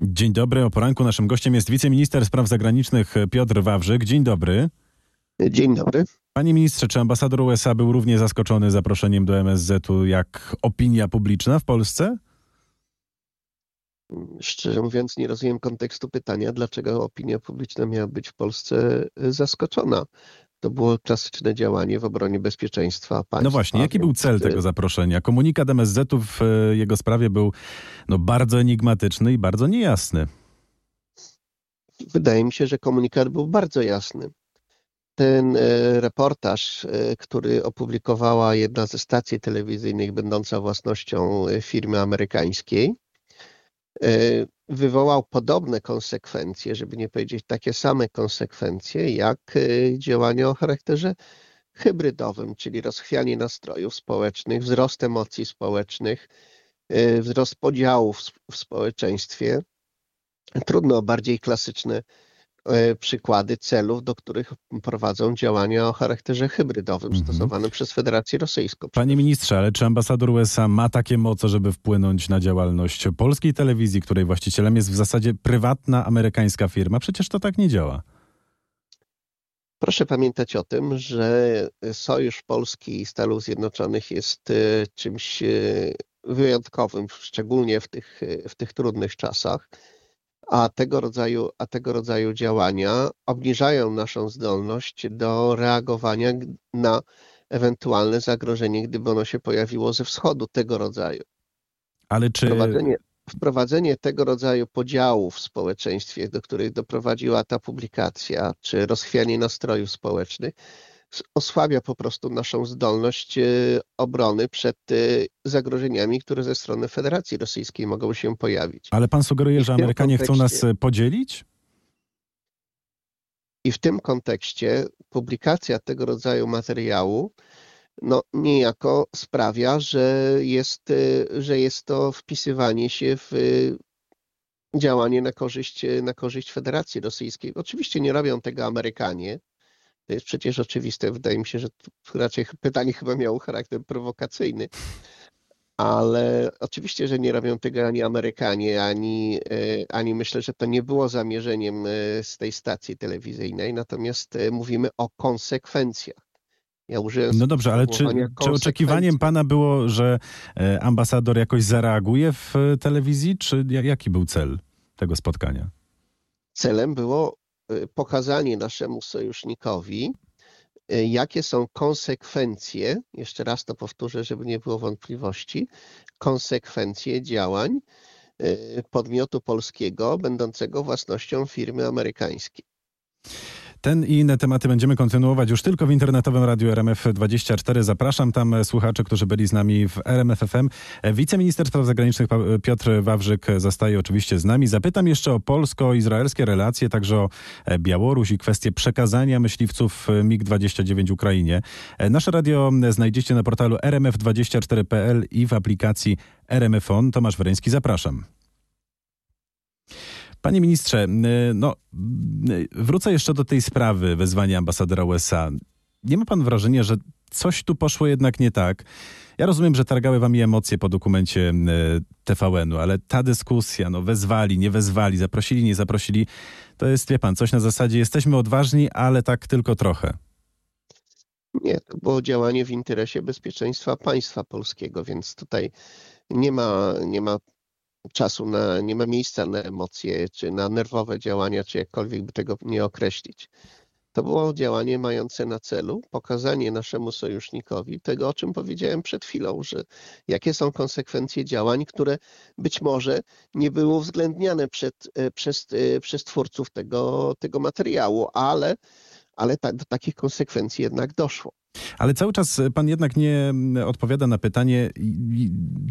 Dzień dobry, o poranku naszym gościem jest wiceminister spraw zagranicznych Piotr Wawrzyk. Dzień dobry. Dzień dobry. Panie ministrze, czy ambasador USA był równie zaskoczony zaproszeniem do MSZ-u jak opinia publiczna w Polsce? Szczerze mówiąc, nie rozumiem kontekstu pytania, dlaczego opinia publiczna miała być w Polsce zaskoczona. To było klasyczne działanie w obronie bezpieczeństwa państwa. No właśnie, jaki był cel tego zaproszenia? Komunikat MSZ-u w e, jego sprawie był no, bardzo enigmatyczny i bardzo niejasny. Wydaje mi się, że komunikat był bardzo jasny. Ten e, reportaż, e, który opublikowała jedna ze stacji telewizyjnych będąca własnością firmy amerykańskiej, wywołał podobne konsekwencje, żeby nie powiedzieć takie same konsekwencje, jak e, działania o charakterze hybrydowym, czyli rozchwianie nastrojów społecznych, wzrost emocji społecznych, e, wzrost podziałów w społeczeństwie. Trudno o bardziej klasyczne przykłady celów, do których prowadzą działania o charakterze hybrydowym mhm. stosowane przez Federację Rosyjską. Panie ministrze, ale czy ambasador USA ma takie moce, żeby wpłynąć na działalność polskiej telewizji, której właścicielem jest w zasadzie prywatna amerykańska firma? Przecież to tak nie działa. Proszę pamiętać o tym, że sojusz Polski i Stanów Zjednoczonych jest e, czymś e, wyjątkowym, szczególnie w tych, w tych trudnych czasach a tego rodzaju, a tego rodzaju działania obniżają naszą zdolność do reagowania na ewentualne zagrożenie, gdyby ono się pojawiło ze wschodu tego rodzaju. Ale czy. Wprowadzenie, wprowadzenie tego rodzaju podziałów w społeczeństwie, do których doprowadziła ta publikacja, czy rozchwianie nastrojów społecznych, osłabia po prostu naszą zdolność e, obrony przed e, zagrożeniami, które ze strony Federacji Rosyjskiej mogą się pojawić. Ale pan sugeruje, że Amerykanie chcą nas e, podzielić? I w tym kontekście publikacja tego rodzaju materiału no, niejako sprawia, że jest, że jest to wpisywanie się w działanie na korzyść, na korzyść Federacji Rosyjskiej. Oczywiście nie robią tego Amerykanie, to jest przecież oczywiste. Wydaje mi się, że raczej pytanie chyba miało charakter prowokacyjny. Ale oczywiście, że nie robią tego ani Amerykanie, ani, e, ani myślę, że to nie było zamierzeniem e, z tej stacji telewizyjnej. Natomiast e, mówimy o konsekwencjach. Ja no dobrze, ale czy, czy oczekiwaniem pana było, że ambasador jakoś zareaguje w telewizji, czy jaki był cel tego spotkania? Celem było pokazanie naszemu sojusznikowi, y, jakie są konsekwencje, jeszcze raz to powtórzę, żeby nie było wątpliwości, konsekwencje działań y, podmiotu polskiego będącego własnością firmy amerykańskiej. Ten i inne tematy będziemy kontynuować już tylko w internetowym radiu RMF24. Zapraszam tam słuchaczy, którzy byli z nami w RMFFM. Wiceminister Spraw Zagranicznych Piotr Wawrzyk zostaje oczywiście z nami. Zapytam jeszcze o polsko-izraelskie relacje, także o Białoruś i kwestię przekazania myśliwców MiG-29 Ukrainie. Nasze radio znajdziecie na portalu rmf24.pl i w aplikacji RMFON. Tomasz Wereński, zapraszam. Panie ministrze, no, wrócę jeszcze do tej sprawy wezwania ambasadora USA. Nie ma pan wrażenia, że coś tu poszło jednak nie tak? Ja rozumiem, że targały wami emocje po dokumencie TVN-u, ale ta dyskusja, no wezwali, nie wezwali, zaprosili, nie zaprosili, to jest, wie pan, coś na zasadzie jesteśmy odważni, ale tak tylko trochę. Nie, to było działanie w interesie bezpieczeństwa państwa polskiego, więc tutaj nie ma, nie ma czasu na, nie ma miejsca na emocje, czy na nerwowe działania, czy jakkolwiek by tego nie określić. To było działanie mające na celu pokazanie naszemu sojusznikowi tego, o czym powiedziałem przed chwilą, że jakie są konsekwencje działań, które być może nie były uwzględniane przed, e, przez, e, przez twórców tego, tego materiału, ale, ale ta, do takich konsekwencji jednak doszło. Ale cały czas pan jednak nie odpowiada na pytanie,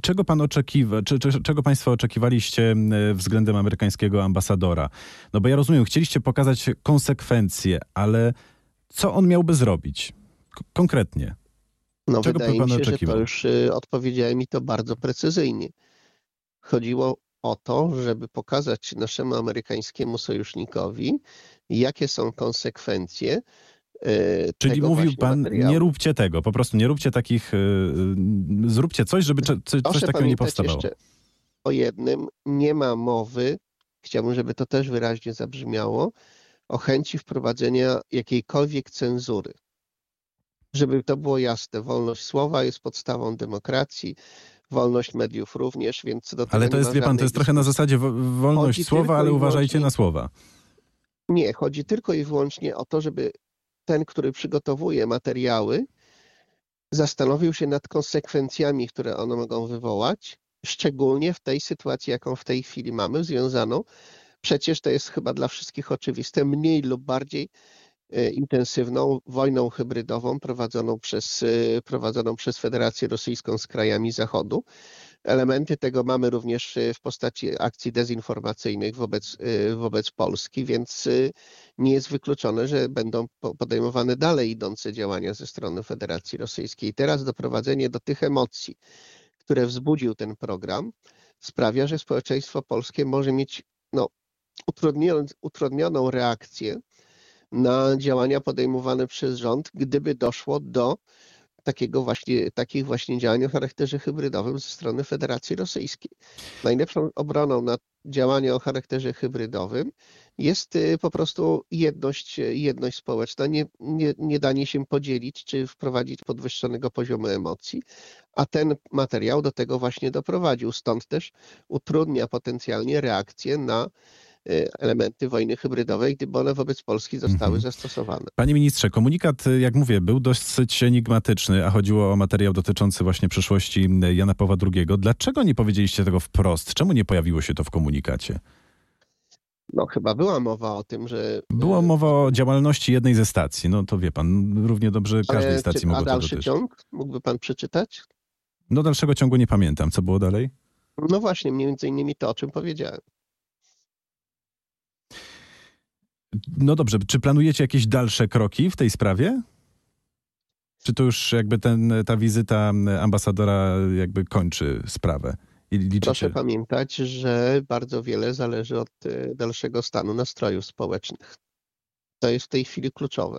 czego pan oczekiwa, czy, czy, czego państwo oczekiwaliście względem amerykańskiego ambasadora? No bo ja rozumiem, chcieliście pokazać konsekwencje, ale co on miałby zrobić? Konkretnie. No czego wydaje pan mi się, oczekiwał? że to już y, odpowiedziałem i to bardzo precyzyjnie. Chodziło o to, żeby pokazać naszemu amerykańskiemu sojusznikowi, jakie są konsekwencje E, Czyli mówił pan, materiału. nie róbcie tego, po prostu nie róbcie takich, e, zróbcie coś, żeby coś, takiego nie powstawało. o jednym, nie ma mowy chciałbym, żeby to też wyraźnie zabrzmiało, o chęci wprowadzenia jakiejkolwiek cenzury. Żeby to było jasne, wolność słowa jest podstawą demokracji, wolność mediów również, więc co do tego Ale to jest, wie pan, to jest trochę na zasadzie wo- wolność Chodzi słowa, ale uważajcie na słowa. Nie, chodzi tylko i wyłącznie o to, żeby ten, który przygotowuje materiały, zastanowił się nad konsekwencjami, które one mogą wywołać, szczególnie w tej sytuacji, jaką w tej chwili mamy, związaną, przecież to jest chyba dla wszystkich oczywiste, mniej lub bardziej intensywną wojną hybrydową prowadzoną przez, e, prowadzoną przez Federację Rosyjską z krajami Zachodu. Elementy tego mamy również e, w postaci akcji dezinformacyjnych wobec, e, wobec Polski, więc e, nie jest wykluczone, że będą po- podejmowane dalej idące działania ze strony Federacji Rosyjskiej. Teraz doprowadzenie do tych emocji, które wzbudził ten program, sprawia, że społeczeństwo polskie może mieć no, utrudnioną reakcję na działania podejmowane przez rząd, gdyby doszło do takiego właśnie, takich właśnie działań o charakterze hybrydowym ze strony Federacji Rosyjskiej. Najlepszą obroną na działania o charakterze hybrydowym jest y, po prostu jedność, jedność społeczna, nie, nie, nie danie się podzielić czy wprowadzić podwyższonego poziomu emocji, a ten materiał do tego właśnie doprowadził. Stąd też utrudnia potencjalnie reakcję na y, elementy wojny hybrydowej, gdyby one wobec Polski zostały Mhm. zastosowane. Panie ministrze, komunikat, jak mówię, był dosyć enigmatyczny, a chodziło o materiał dotyczący właśnie przyszłości Jana Pawła II. Dlaczego nie powiedzieliście tego wprost? Czemu nie pojawiło się to w komunikacie? No chyba była mowa o tym, że... Była y, mowa o działalności jednej ze stacji. No to wie pan, równie dobrze każdej stacji mogło A to dalszy dotyczyć. ciąg mógłby pan przeczytać? No dalszego ciągu nie pamiętam. Co było dalej? No właśnie, między innymi to, o czym powiedziałem. No dobrze, czy planujecie jakieś dalsze kroki w tej sprawie? Czy to już jakby ten, ta wizyta ambasadora jakby kończy sprawę? Proszę pamiętać, że bardzo wiele zależy od y, dalszego stanu nastrojów społecznych. To jest w tej chwili kluczowe.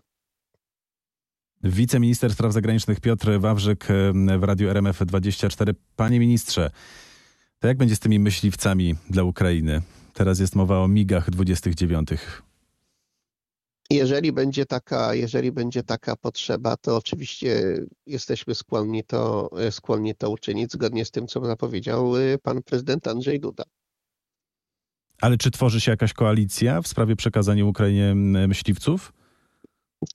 Wiceminister Spraw Zagranicznych Piotr Wawrzyk w Radiu RMF24. Panie ministrze, to jak będzie z tymi myśliwcami dla Ukrainy? Teraz jest mowa o migach 29. Jeżeli będzie taka, jeżeli będzie taka potrzeba, to oczywiście jesteśmy skłonni to, y, skłonni to uczynić zgodnie z tym, co zapowiedział y, pan prezydent Andrzej Duda. Ale czy tworzy się jakaś koalicja w sprawie przekazania Ukrainie myśliwców?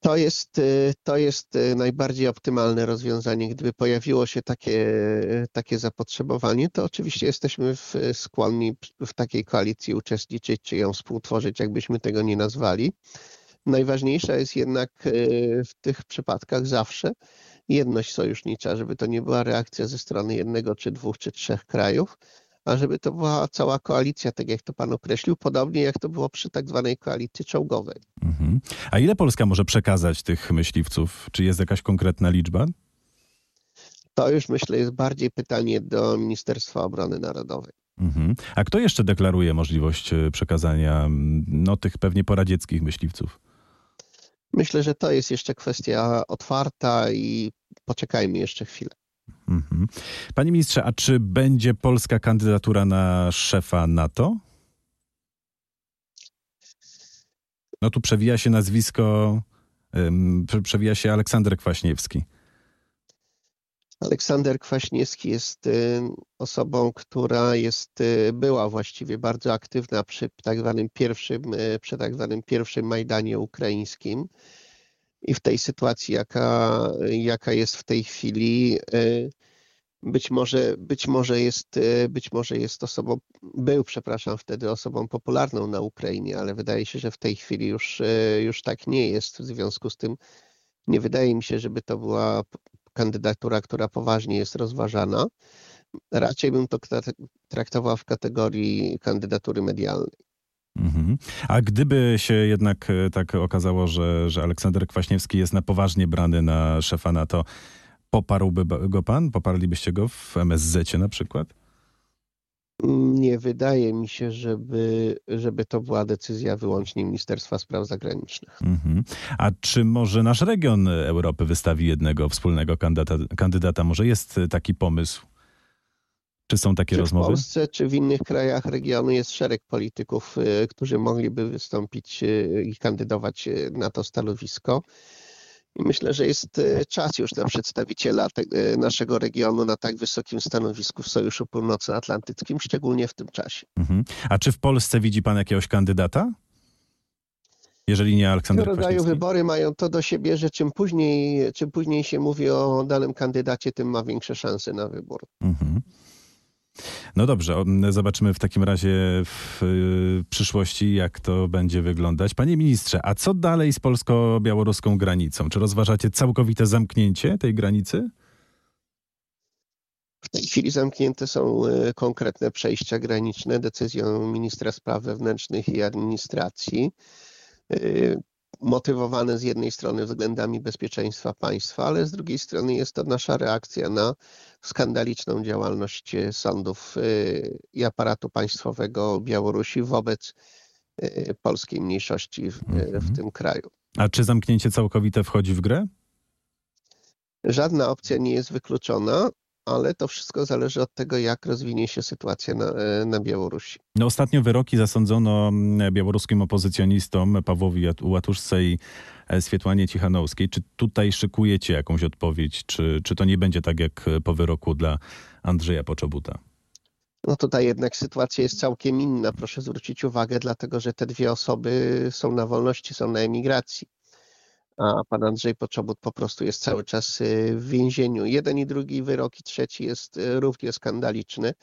To jest, y, to jest najbardziej optymalne rozwiązanie. Gdyby pojawiło się takie, takie zapotrzebowanie, to oczywiście jesteśmy w, skłonni w takiej koalicji uczestniczyć, czy ją współtworzyć, jakbyśmy tego nie nazwali. Najważniejsza jest jednak y, w tych przypadkach zawsze jedność sojusznicza, żeby to nie była reakcja ze strony jednego, czy dwóch, czy trzech krajów, a żeby to była cała koalicja, tak jak to pan określił, podobnie jak to było przy tak zwanej koalicji czołgowej. Mhm. A ile Polska może przekazać tych myśliwców? Czy jest jakaś konkretna liczba? To już myślę jest bardziej pytanie do Ministerstwa Obrony Narodowej. Mhm. A kto jeszcze deklaruje możliwość e, przekazania m, no, tych pewnie poradzieckich myśliwców? Myślę, że to jest jeszcze kwestia otwarta i poczekajmy jeszcze chwilę. Mhm. Panie ministrze, a czy będzie polska kandydatura na szefa NATO? No tu przewija się nazwisko, przewija się Aleksander Kwaśniewski. Aleksander Kwaśniewski jest y, osobą, która jest, y, była właściwie bardzo aktywna przy tak zwanym pierwszym, y, przy tak zwanym pierwszym Majdanie Ukraińskim. I w tej sytuacji, jaka, jaka jest w tej chwili, być może, być może jest, być może jest osobą, był, przepraszam, wtedy osobą popularną na Ukrainie, ale wydaje się, że w tej chwili już, już tak nie jest. W związku z tym nie wydaje mi się, żeby to była kandydatura, która poważnie jest rozważana. Raczej bym to traktował w kategorii kandydatury medialnej. Mhm. A gdyby się jednak e, tak okazało, że, że Aleksander Kwaśniewski jest na poważnie brany na szefa NATO, poparłby go pan? Poparlibyście go w MSZ na przykład? Nie wydaje mi się, żeby, żeby to była decyzja wyłącznie Ministerstwa Spraw Zagranicznych. Mhm. A czy może nasz region Europy wystawi jednego wspólnego kandydata? kandydata? Może jest taki pomysł? Czy są takie czy rozmowy? W Polsce czy w innych krajach regionu jest szereg polityków, y, którzy mogliby wystąpić y, i kandydować y, na to stanowisko. I myślę, że jest czas już na przedstawiciela te, naszego regionu na tak wysokim stanowisku w Sojuszu Północnoatlantyckim, szczególnie w tym czasie. Mhm. A czy w Polsce widzi pan jakiegoś kandydata? Jeżeli nie Aleksander Tego rodzaju wybory mają to do siebie, że czym później, czym później się mówi o danym kandydacie, tym ma większe szanse na wybór. Mhm. No dobrze, zobaczymy w takim razie w y, przyszłości, jak to będzie wyglądać. Panie ministrze, a co dalej z polsko-białoruską granicą? Czy rozważacie całkowite zamknięcie tej granicy? W tej chwili zamknięte są y, konkretne przejścia graniczne decyzją ministra spraw wewnętrznych i administracji. Motywowane z jednej strony względami bezpieczeństwa państwa, ale z drugiej strony jest to nasza reakcja na skandaliczną działalność sądów y, i aparatu państwowego Białorusi wobec y, polskiej mniejszości w, mhm. w tym kraju. A czy zamknięcie całkowite wchodzi w grę? Żadna opcja nie jest wykluczona ale to wszystko zależy od tego, jak rozwinie się sytuacja na, e, na Białorusi. No ostatnio wyroki zasądzono mm, białoruskim opozycjonistom Pawłowi Łatuszce i e, Swietłanie Cichanowskiej. Czy tutaj szykujecie jakąś odpowiedź, czy, czy to nie będzie tak jak po wyroku dla Andrzeja Poczobuta? No tutaj jednak sytuacja jest całkiem inna, proszę zwrócić uwagę, dlatego że te dwie osoby są na wolności, są na emigracji a pan Andrzej Poczobut po prostu jest cały czas y, w więzieniu. Jeden i drugi wyrok i trzeci jest y, równie skandaliczny.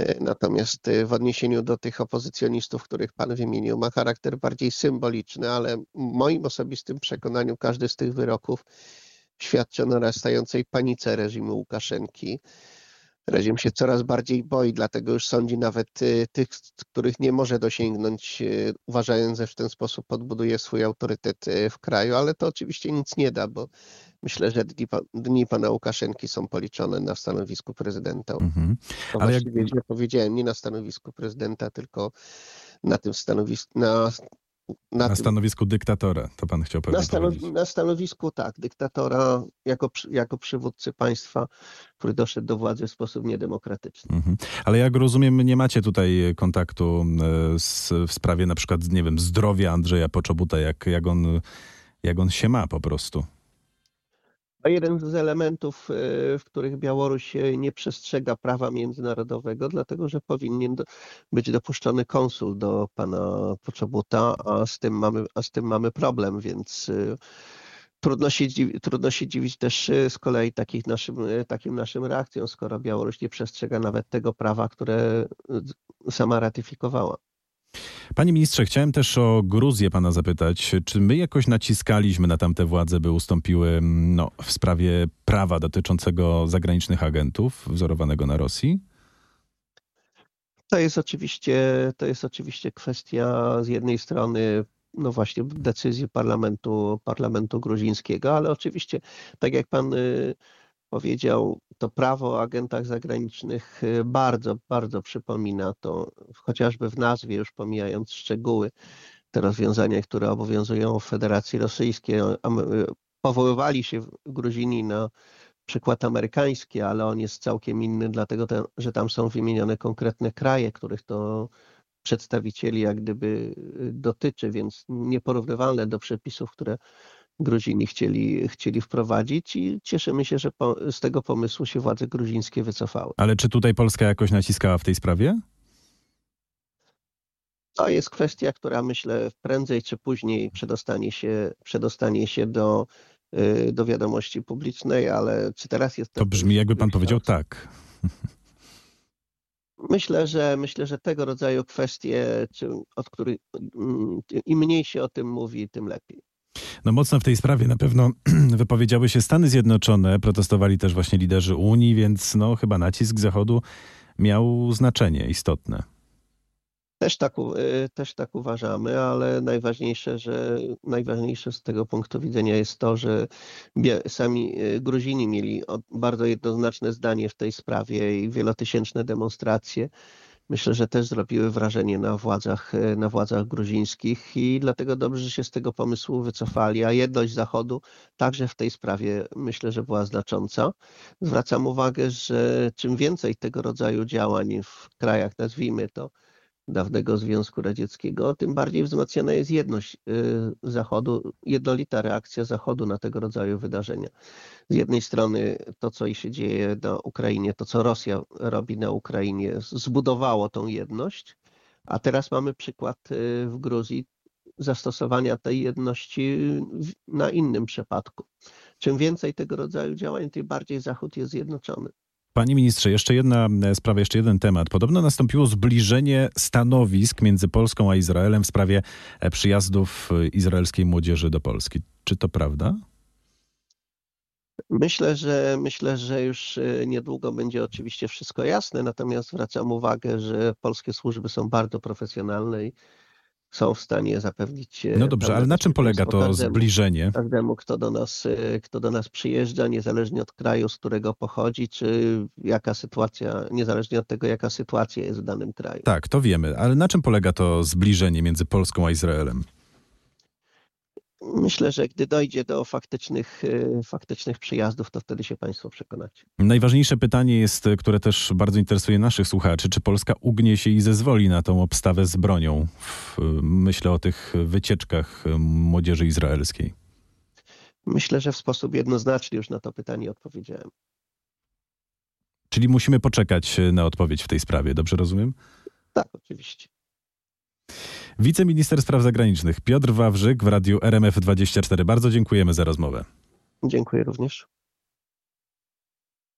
Y, natomiast w odniesieniu do tych opozycjonistów, których pan wymienił, ma charakter bardziej symboliczny, ale moim osobistym przekonaniu każdy z tych wyroków świadczy o narastającej panice reżimu Łukaszenki. Reżim się coraz bardziej boi, dlatego już sądzi nawet y, tych, których nie może dosięgnąć, y, uważając, że w ten sposób podbuduje swój autorytet y, w kraju, ale to oczywiście nic nie da, bo myślę, że dni, dni pana Łukaszenki są policzone na stanowisku prezydenta. Mhm. Ale jak... powiedziałem nie na stanowisku prezydenta, tylko na tym stanowisku, na na, na stanowisku dyktatora, to pan chciał powiedzieć. Na, stanow na stanowisku, tak, dyktatora jako, jako przywódcy państwa, który doszedł do władzy w sposób niedemokratyczny. Mhm. Ale jak rozumiem, nie macie tutaj kontaktu e, z, w sprawie na przykład, nie wiem, zdrowia Andrzeja Poczobuta, jak, jak, on, jak on się ma po prostu. A jeden z elementów, e, w których Białoruś nie przestrzega prawa międzynarodowego, dlatego że powinien być dopuszczony konsul do pana Poczobuta, a z tym mamy, a z tym mamy problem, więc e, trudno się, trudno się dziwić też e, z kolei takich naszym, takim naszym reakcjom, skoro Białoruś nie przestrzega nawet tego prawa, które sama ratyfikowała. Panie ministrze, chciałem też o Gruzję pana zapytać. Czy my jakoś naciskaliśmy na tamte władze, by ustąpiły mm, no, w sprawie prawa dotyczącego zagranicznych agentów wzorowanego na Rosji? To jest oczywiście, to jest oczywiście kwestia z jednej strony no właśnie decyzji parlamentu, parlamentu gruzińskiego, ale oczywiście, tak jak pan y, powiedział, to prawo o agentach zagranicznych y, bardzo, bardzo przypomina to, chociażby w nazwie, już pomijając szczegóły, te rozwiązania, które obowiązują w Federacji Rosyjskiej. Y, powoływali się Gruzini na przykład amerykański, ale on jest całkiem inny, dlatego że tam są wymienione konkretne kraje, których to przedstawicieli jak gdyby y, dotyczy, więc nieporównywalne do przepisów, które Gruzini chcieli, chcieli wprowadzić i cieszymy się, że po, z tego pomysłu się władze gruzińskie wycofały. Ale czy tutaj Polska jakoś naciskała w tej sprawie? To jest kwestia, która myślę prędzej czy później przedostanie się, przedostanie się do, y, do wiadomości publicznej, ale czy teraz jest... To brzmi jakby pan powiedział tak. Myślę, że myślę, że tego rodzaju kwestie, czy, od których mm, im mniej się o tym mówi, tym lepiej. No mocno w tej sprawie na pewno wypowiedziały się Stany Zjednoczone, protestowali też właśnie liderzy Unii, więc no chyba nacisk Zachodu miał znaczenie istotne. Też tak, y, też tak uważamy, ale najważniejsze, że najważniejsze z tego punktu widzenia jest to, że sami y, Gruzini mieli bardzo jednoznaczne zdanie w tej sprawie i wielotysięczne demonstracje myślę, że też zrobiły wrażenie na władzach, na władzach gruzińskich i dlatego dobrze, że się z tego pomysłu wycofali, a jedność Zachodu także w tej sprawie myślę, że była znacząca. Zwracam uwagę, że czym więcej tego rodzaju działań w krajach, nazwijmy to, dawnego Związku Radzieckiego, tym bardziej wzmacniana jest jedność y, Zachodu, jednolita reakcja Zachodu na tego rodzaju wydarzenia. Z jednej strony to, co się dzieje na Ukrainie, to, co Rosja robi na Ukrainie, zbudowało tą jedność, a teraz mamy przykład y, w Gruzji zastosowania tej jedności na innym przypadku. Czym więcej tego rodzaju działań, tym bardziej Zachód jest zjednoczony. Panie ministrze, jeszcze jedna e, sprawa, jeszcze jeden temat. Podobno nastąpiło zbliżenie stanowisk między Polską a Izraelem w sprawie e, przyjazdów e, izraelskiej młodzieży do Polski. Czy to prawda? Myślę, że myślę, że już niedługo będzie oczywiście wszystko jasne, natomiast zwracam uwagę, że polskie służby są bardzo profesjonalne i są w stanie zapewnić. No dobrze, ale na czym polega to każdemu, zbliżenie? Każdemu, kto do, nas, e, kto do nas przyjeżdża, niezależnie od kraju, z którego pochodzi, czy jaka sytuacja, niezależnie od tego, jaka sytuacja jest w danym kraju. Tak, to wiemy, ale na czym polega to zbliżenie między Polską a Izraelem? Myślę, że gdy dojdzie do faktycznych, e, faktycznych przyjazdów, to wtedy się Państwo przekonacie. Najważniejsze pytanie jest, które też bardzo interesuje naszych słuchaczy, czy Polska ugnie się i zezwoli na tą obstawę z bronią? Myślę o tych wycieczkach młodzieży izraelskiej. Myślę, że w sposób jednoznaczny już na to pytanie odpowiedziałem. Czyli musimy poczekać na odpowiedź w tej sprawie, dobrze rozumiem? Tak, oczywiście. Wiceminister Spraw Zagranicznych Piotr Wawrzyk w radiu RMF24. Bardzo dziękujemy za rozmowę. Dziękuję również.